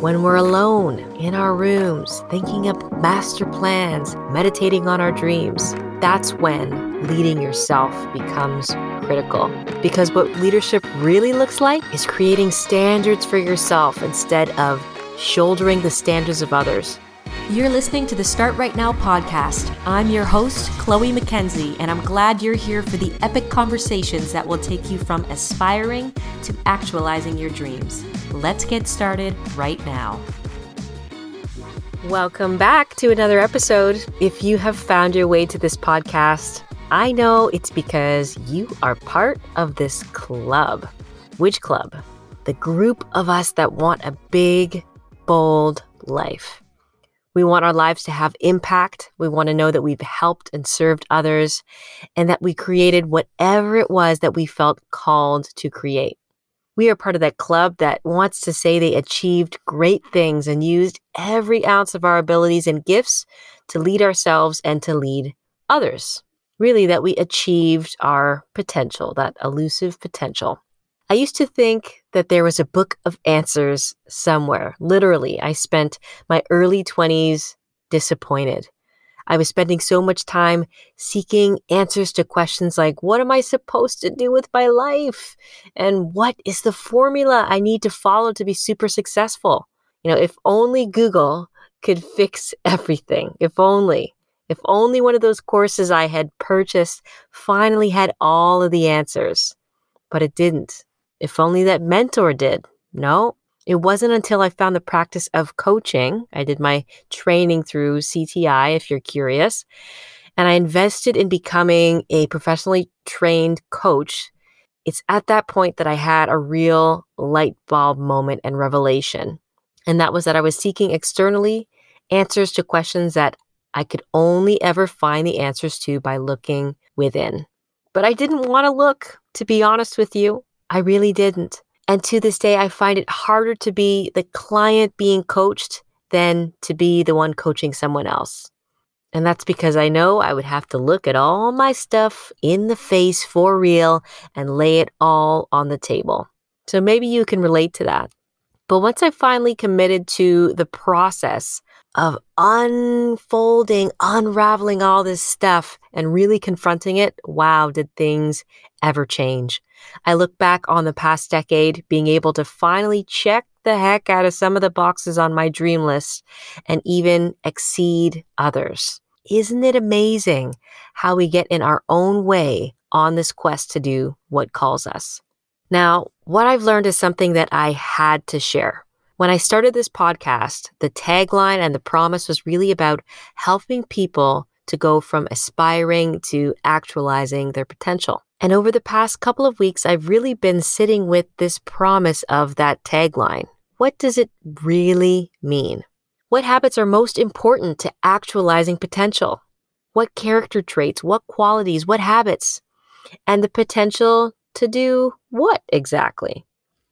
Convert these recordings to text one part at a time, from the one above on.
when we're alone in our rooms, thinking up master plans, meditating on our dreams. That's when leading yourself becomes critical. Because what leadership really looks like is creating standards for yourself instead of shouldering the standards of others. You're listening to the Start Right Now podcast. I'm your host, Chloe McKenzie, and I'm glad you're here for the epic conversations that will take you from aspiring to actualizing your dreams. Let's get started right now. Welcome back to another episode. If you have found your way to this podcast, I know it's because you are part of this club. Which club? The group of us that want a big, bold life. We want our lives to have impact. We want to know that we've helped and served others and that we created whatever it was that we felt called to create. We are part of that club that wants to say they achieved great things and used every ounce of our abilities and gifts to lead ourselves and to lead others. Really, that we achieved our potential, that elusive potential. I used to think that there was a book of answers somewhere. Literally, I spent my early 20s disappointed. I was spending so much time seeking answers to questions like, what am I supposed to do with my life? And what is the formula I need to follow to be super successful? You know, if only Google could fix everything. If only. If only one of those courses I had purchased finally had all of the answers. But it didn't. If only that mentor did. No, it wasn't until I found the practice of coaching. I did my training through CTI, if you're curious, and I invested in becoming a professionally trained coach. It's at that point that I had a real light bulb moment and revelation. And that was that I was seeking externally answers to questions that I could only ever find the answers to by looking within. But I didn't want to look, to be honest with you. I really didn't. And to this day, I find it harder to be the client being coached than to be the one coaching someone else. And that's because I know I would have to look at all my stuff in the face for real and lay it all on the table. So maybe you can relate to that. But once I finally committed to the process of unfolding, unraveling all this stuff and really confronting it, wow, did things ever change. I look back on the past decade being able to finally check the heck out of some of the boxes on my dream list and even exceed others. Isn't it amazing how we get in our own way on this quest to do what calls us? Now, what I've learned is something that I had to share. When I started this podcast, the tagline and the promise was really about helping people to go from aspiring to actualizing their potential. And over the past couple of weeks, I've really been sitting with this promise of that tagline. What does it really mean? What habits are most important to actualizing potential? What character traits, what qualities, what habits? And the potential to do what exactly?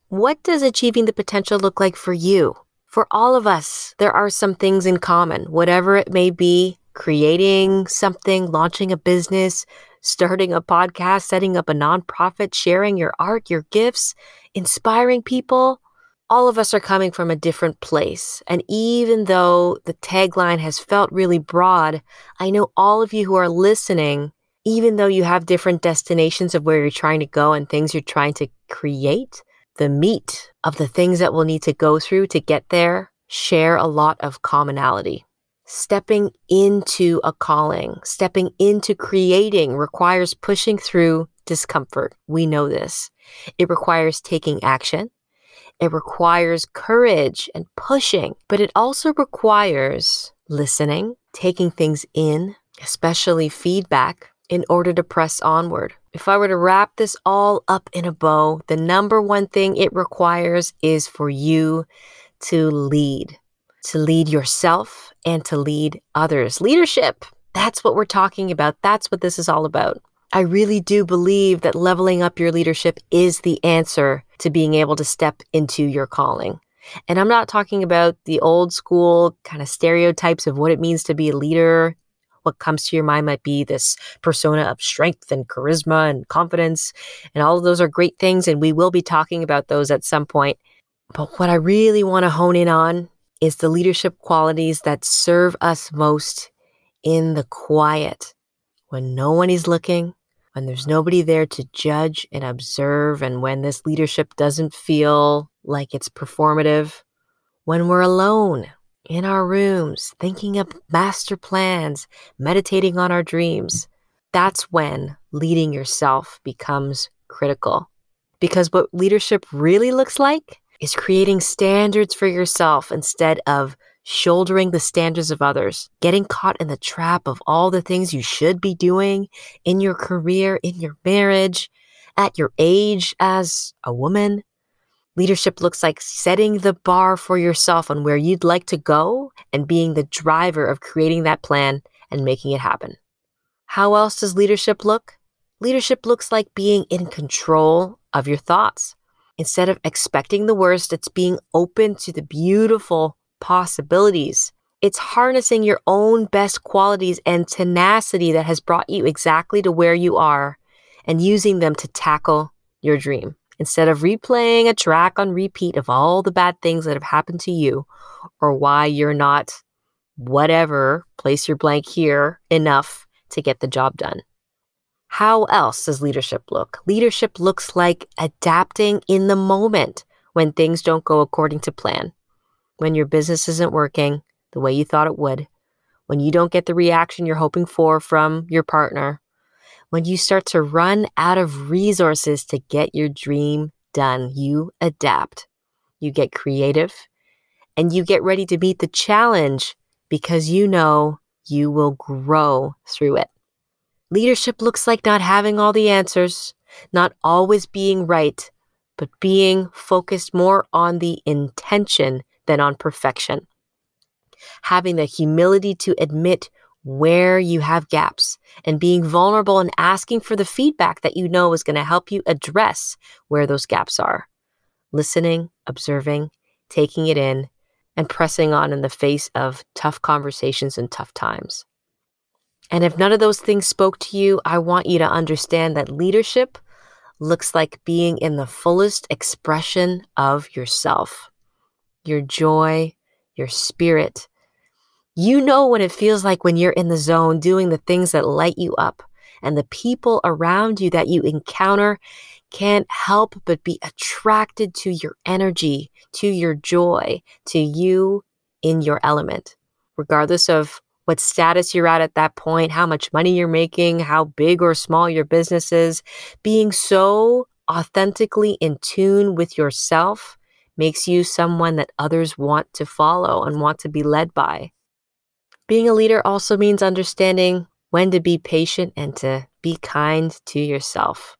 What does achieving the potential look like for you? For all of us, there are some things in common, whatever it may be creating something, launching a business, starting a podcast, setting up a nonprofit, sharing your art, your gifts, inspiring people. All of us are coming from a different place. And even though the tagline has felt really broad, I know all of you who are listening, even though you have different destinations of where you're trying to go and things you're trying to create, the meat of the things that we'll need to go through to get there share a lot of commonality. Stepping into a calling, stepping into creating requires pushing through discomfort. We know this. It requires taking action. It requires courage and pushing, but it also requires listening, taking things in, especially feedback, in order to press onward. If I were to wrap this all up in a bow, the number one thing it requires is for you to lead, to lead yourself and to lead others. Leadership, that's what we're talking about. That's what this is all about. I really do believe that leveling up your leadership is the answer to being able to step into your calling. And I'm not talking about the old school kind of stereotypes of what it means to be a leader what comes to your mind might be this persona of strength and charisma and confidence. And all of those are great things. And we will be talking about those at some point. But what I really want to hone in on is the leadership qualities that serve us most in the quiet when no one is looking, when there's nobody there to judge and observe, and when this leadership doesn't feel like it's performative, when we're alone in our rooms, thinking of master plans, meditating on our dreams, that's when leading yourself becomes critical. Because what leadership really looks like is creating standards for yourself instead of shouldering the standards of others, getting caught in the trap of all the things you should be doing in your career, in your marriage, at your age as a woman. Leadership looks like setting the bar for yourself on where you'd like to go and being the driver of creating that plan and making it happen. How else does leadership look? Leadership looks like being in control of your thoughts. Instead of expecting the worst, it's being open to the beautiful possibilities. It's harnessing your own best qualities and tenacity that has brought you exactly to where you are and using them to tackle your dream. Instead of replaying a track on repeat of all the bad things that have happened to you or why you're not whatever, place your blank here, enough to get the job done. How else does leadership look? Leadership looks like adapting in the moment when things don't go according to plan, when your business isn't working the way you thought it would, when you don't get the reaction you're hoping for from your partner, when you start to run out of resources to get your dream done. You adapt, you get creative, and you get ready to meet the challenge because you know you will grow through it. Leadership looks like not having all the answers, not always being right, but being focused more on the intention than on perfection. Having the humility to admit where you have gaps and being vulnerable and asking for the feedback that you know is going to help you address where those gaps are. Listening, observing, taking it in, and pressing on in the face of tough conversations and tough times. And if none of those things spoke to you, I want you to understand that leadership looks like being in the fullest expression of yourself, your joy, your spirit. You know what it feels like when you're in the zone doing the things that light you up, and the people around you that you encounter can't help but be attracted to your energy, to your joy, to you in your element, regardless of what status you're at at that point, how much money you're making, how big or small your business is. Being so authentically in tune with yourself makes you someone that others want to follow and want to be led by. Being a leader also means understanding when to be patient and to be kind to yourself.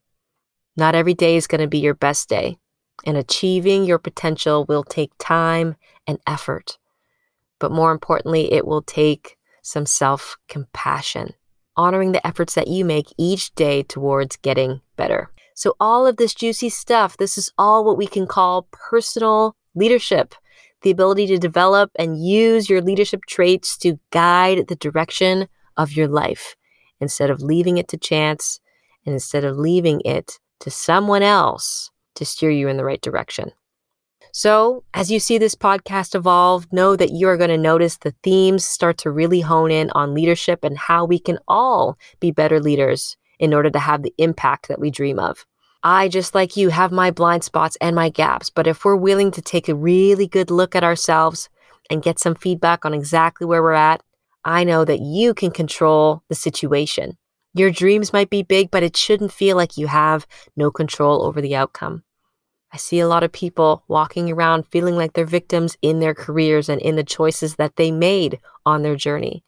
Not every day is going to be your best day, and achieving your potential will take time and effort. But more importantly, it will take some self compassion, honoring the efforts that you make each day towards getting better. So, all of this juicy stuff, this is all what we can call personal leadership the ability to develop and use your leadership traits to guide the direction of your life instead of leaving it to chance and instead of leaving it to someone else to steer you in the right direction. So, as you see this podcast evolve, know that you are going to notice the themes start to really hone in on leadership and how we can all be better leaders in order to have the impact that we dream of. I, just like you, have my blind spots and my gaps, but if we're willing to take a really good look at ourselves and get some feedback on exactly where we're at, I know that you can control the situation. Your dreams might be big, but it shouldn't feel like you have no control over the outcome. I see a lot of people walking around feeling like they're victims in their careers and in the choices that they made on their journey.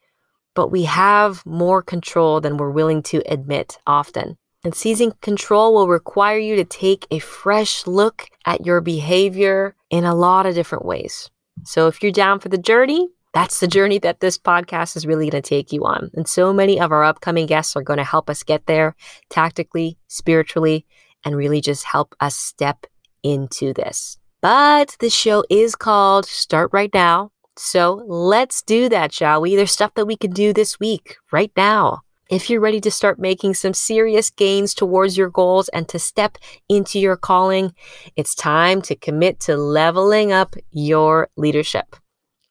But we have more control than we're willing to admit often. And seizing control will require you to take a fresh look at your behavior in a lot of different ways. So if you're down for the journey, that's the journey that this podcast is really going to take you on. And so many of our upcoming guests are going to help us get there tactically, spiritually, and really just help us step into this. But the show is called Start Right Now. So let's do that, shall we? There's stuff that we can do this week, right now. If you're ready to start making some serious gains towards your goals and to step into your calling, it's time to commit to leveling up your leadership.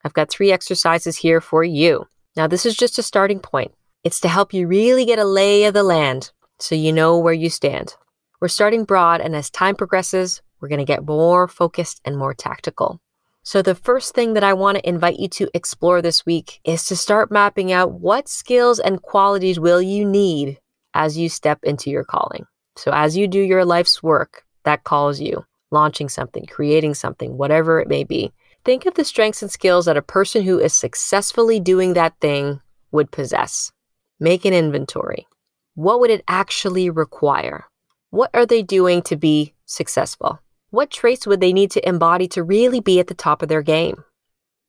I've got three exercises here for you. Now, this is just a starting point. It's to help you really get a lay of the land so you know where you stand. We're starting broad, and as time progresses, we're going to get more focused and more tactical. So, the first thing that I want to invite you to explore this week is to start mapping out what skills and qualities will you need as you step into your calling. So, as you do your life's work that calls you, launching something, creating something, whatever it may be, think of the strengths and skills that a person who is successfully doing that thing would possess. Make an inventory. What would it actually require? What are they doing to be successful? What traits would they need to embody to really be at the top of their game?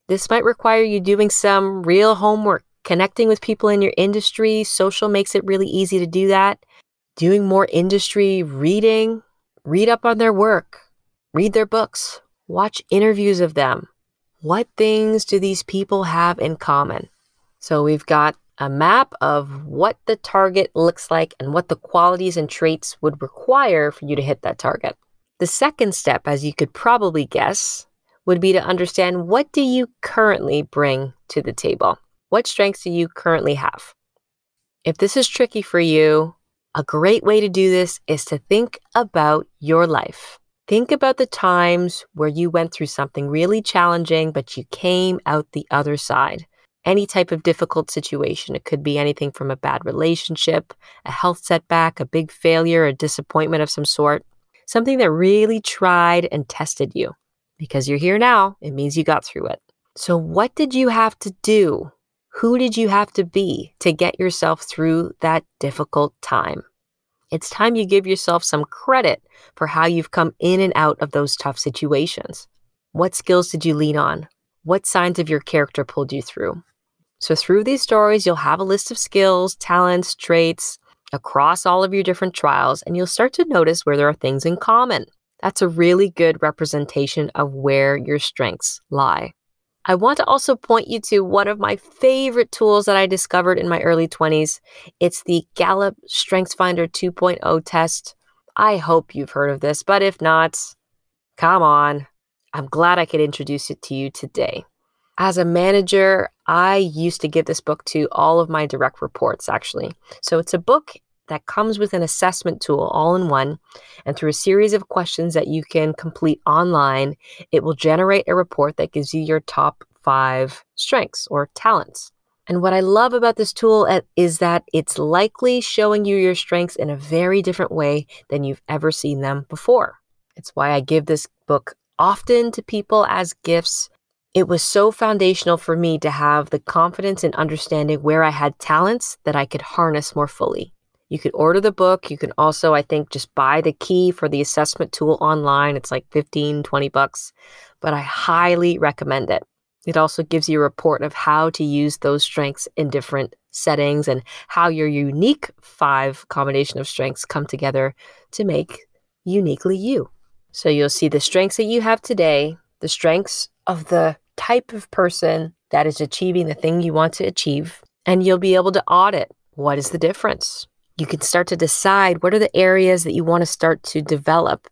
This might require you doing some real homework, connecting with people in your industry. Social makes it really easy to do that. Doing more industry reading, read up on their work, read their books, watch interviews of them. What things do these people have in common? So we've got a map of what the target looks like and what the qualities and traits would require for you to hit that target. The second step, as you could probably guess, would be to understand what do you currently bring to the table? What strengths do you currently have? If this is tricky for you, a great way to do this is to think about your life. Think about the times where you went through something really challenging, but you came out the other side any type of difficult situation. It could be anything from a bad relationship, a health setback, a big failure, a disappointment of some sort, something that really tried and tested you. Because you're here now, it means you got through it. So, what did you have to do? Who did you have to be to get yourself through that difficult time? It's time you give yourself some credit for how you've come in and out of those tough situations. What skills did you lean on? What signs of your character pulled you through? So, through these stories, you'll have a list of skills, talents, traits across all of your different trials, and you'll start to notice where there are things in common. That's a really good representation of where your strengths lie. I want to also point you to one of my favorite tools that I discovered in my early 20s. It's the Gallup StrengthsFinder 2.0 test. I hope you've heard of this, but if not, come on. I'm glad I could introduce it to you today. As a manager, I used to give this book to all of my direct reports, actually. So it's a book that comes with an assessment tool all in one. And through a series of questions that you can complete online, it will generate a report that gives you your top five strengths or talents. And what I love about this tool is that it's likely showing you your strengths in a very different way than you've ever seen them before. It's why I give this book often to people as gifts it was so foundational for me to have the confidence in understanding where I had talents that I could harness more fully. You could order the book. You can also, I think, just buy the key for the assessment tool online. It's like 15, 20 bucks, but I highly recommend it. It also gives you a report of how to use those strengths in different settings and how your unique five combination of strengths come together to make uniquely you. So you'll see the strengths that you have today, the strengths of the type of person that is achieving the thing you want to achieve, and you'll be able to audit what is the difference. You can start to decide what are the areas that you want to start to develop.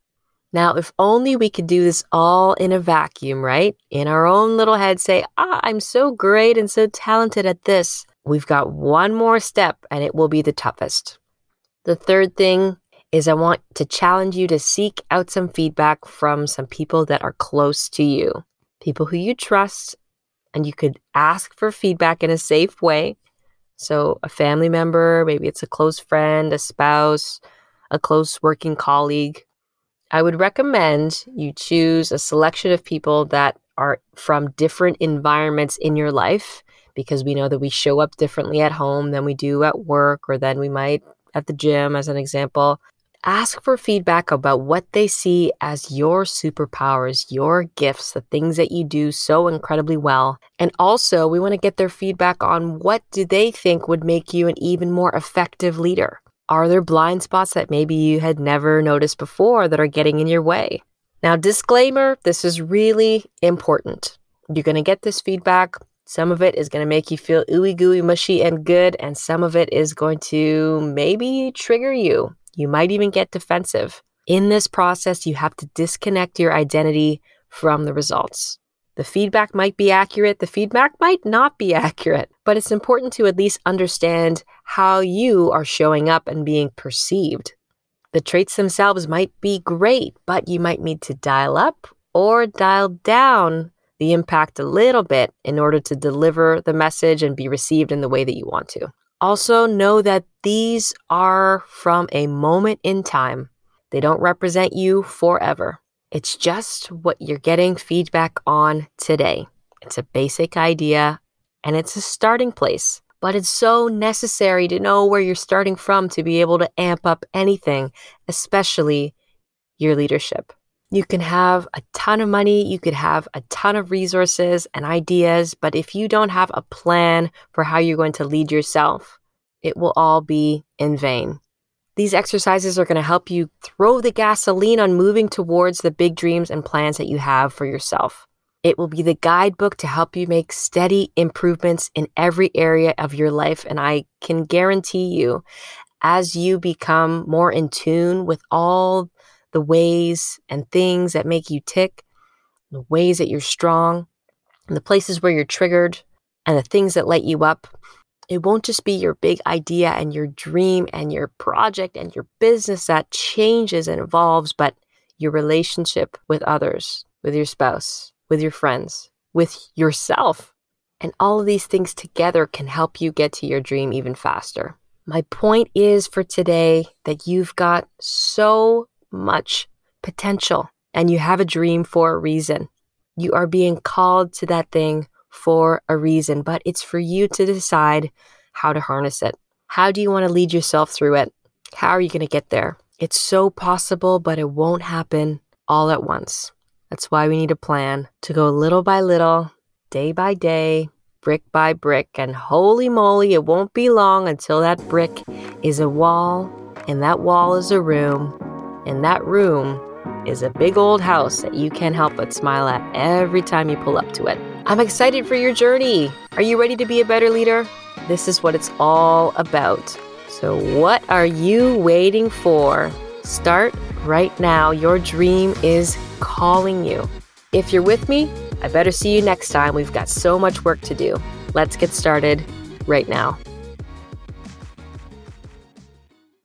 Now, if only we could do this all in a vacuum, right? In our own little head, say, ah, I'm so great and so talented at this. We've got one more step, and it will be the toughest. The third thing is I want to challenge you to seek out some feedback from some people that are close to you people who you trust, and you could ask for feedback in a safe way. So, a family member, maybe it's a close friend, a spouse, a close working colleague. I would recommend you choose a selection of people that are from different environments in your life because we know that we show up differently at home than we do at work or than we might at the gym, as an example ask for feedback about what they see as your superpowers, your gifts, the things that you do so incredibly well. And also, we want to get their feedback on what do they think would make you an even more effective leader? Are there blind spots that maybe you had never noticed before that are getting in your way? Now, disclaimer, this is really important. You're going to get this feedback Some of it is going to make you feel ooey gooey, mushy, and good, and some of it is going to maybe trigger you. You might even get defensive. In this process, you have to disconnect your identity from the results. The feedback might be accurate, the feedback might not be accurate, but it's important to at least understand how you are showing up and being perceived. The traits themselves might be great, but you might need to dial up or dial down the impact a little bit in order to deliver the message and be received in the way that you want to. Also, know that these are from a moment in time. They don't represent you forever. It's just what you're getting feedback on today. It's a basic idea and it's a starting place, but it's so necessary to know where you're starting from to be able to amp up anything, especially your leadership. You can have a ton of money, you could have a ton of resources and ideas, but if you don't have a plan for how you're going to lead yourself, it will all be in vain. These exercises are going to help you throw the gasoline on moving towards the big dreams and plans that you have for yourself. It will be the guidebook to help you make steady improvements in every area of your life. And I can guarantee you, as you become more in tune with all the ways and things that make you tick, the ways that you're strong, the places where you're triggered, and the things that light you up. It won't just be your big idea and your dream and your project and your business that changes and evolves, but your relationship with others, with your spouse, with your friends, with yourself. And all of these things together can help you get to your dream even faster. My point is for today that you've got so much potential and you have a dream for a reason. You are being called to that thing for a reason, but it's for you to decide how to harness it. How do you want to lead yourself through it? How are you going to get there? It's so possible, but it won't happen all at once. That's why we need a plan to go little by little, day by day, brick by brick, and holy moly, it won't be long until that brick is a wall, and that wall is a room, and that room is a big old house that you can't help but smile at every time you pull up to it. I'm excited for your journey. Are you ready to be a better leader? This is what it's all about. So, what are you waiting for? Start right now. Your dream is calling you. If you're with me, I better see you next time. We've got so much work to do. Let's get started right now.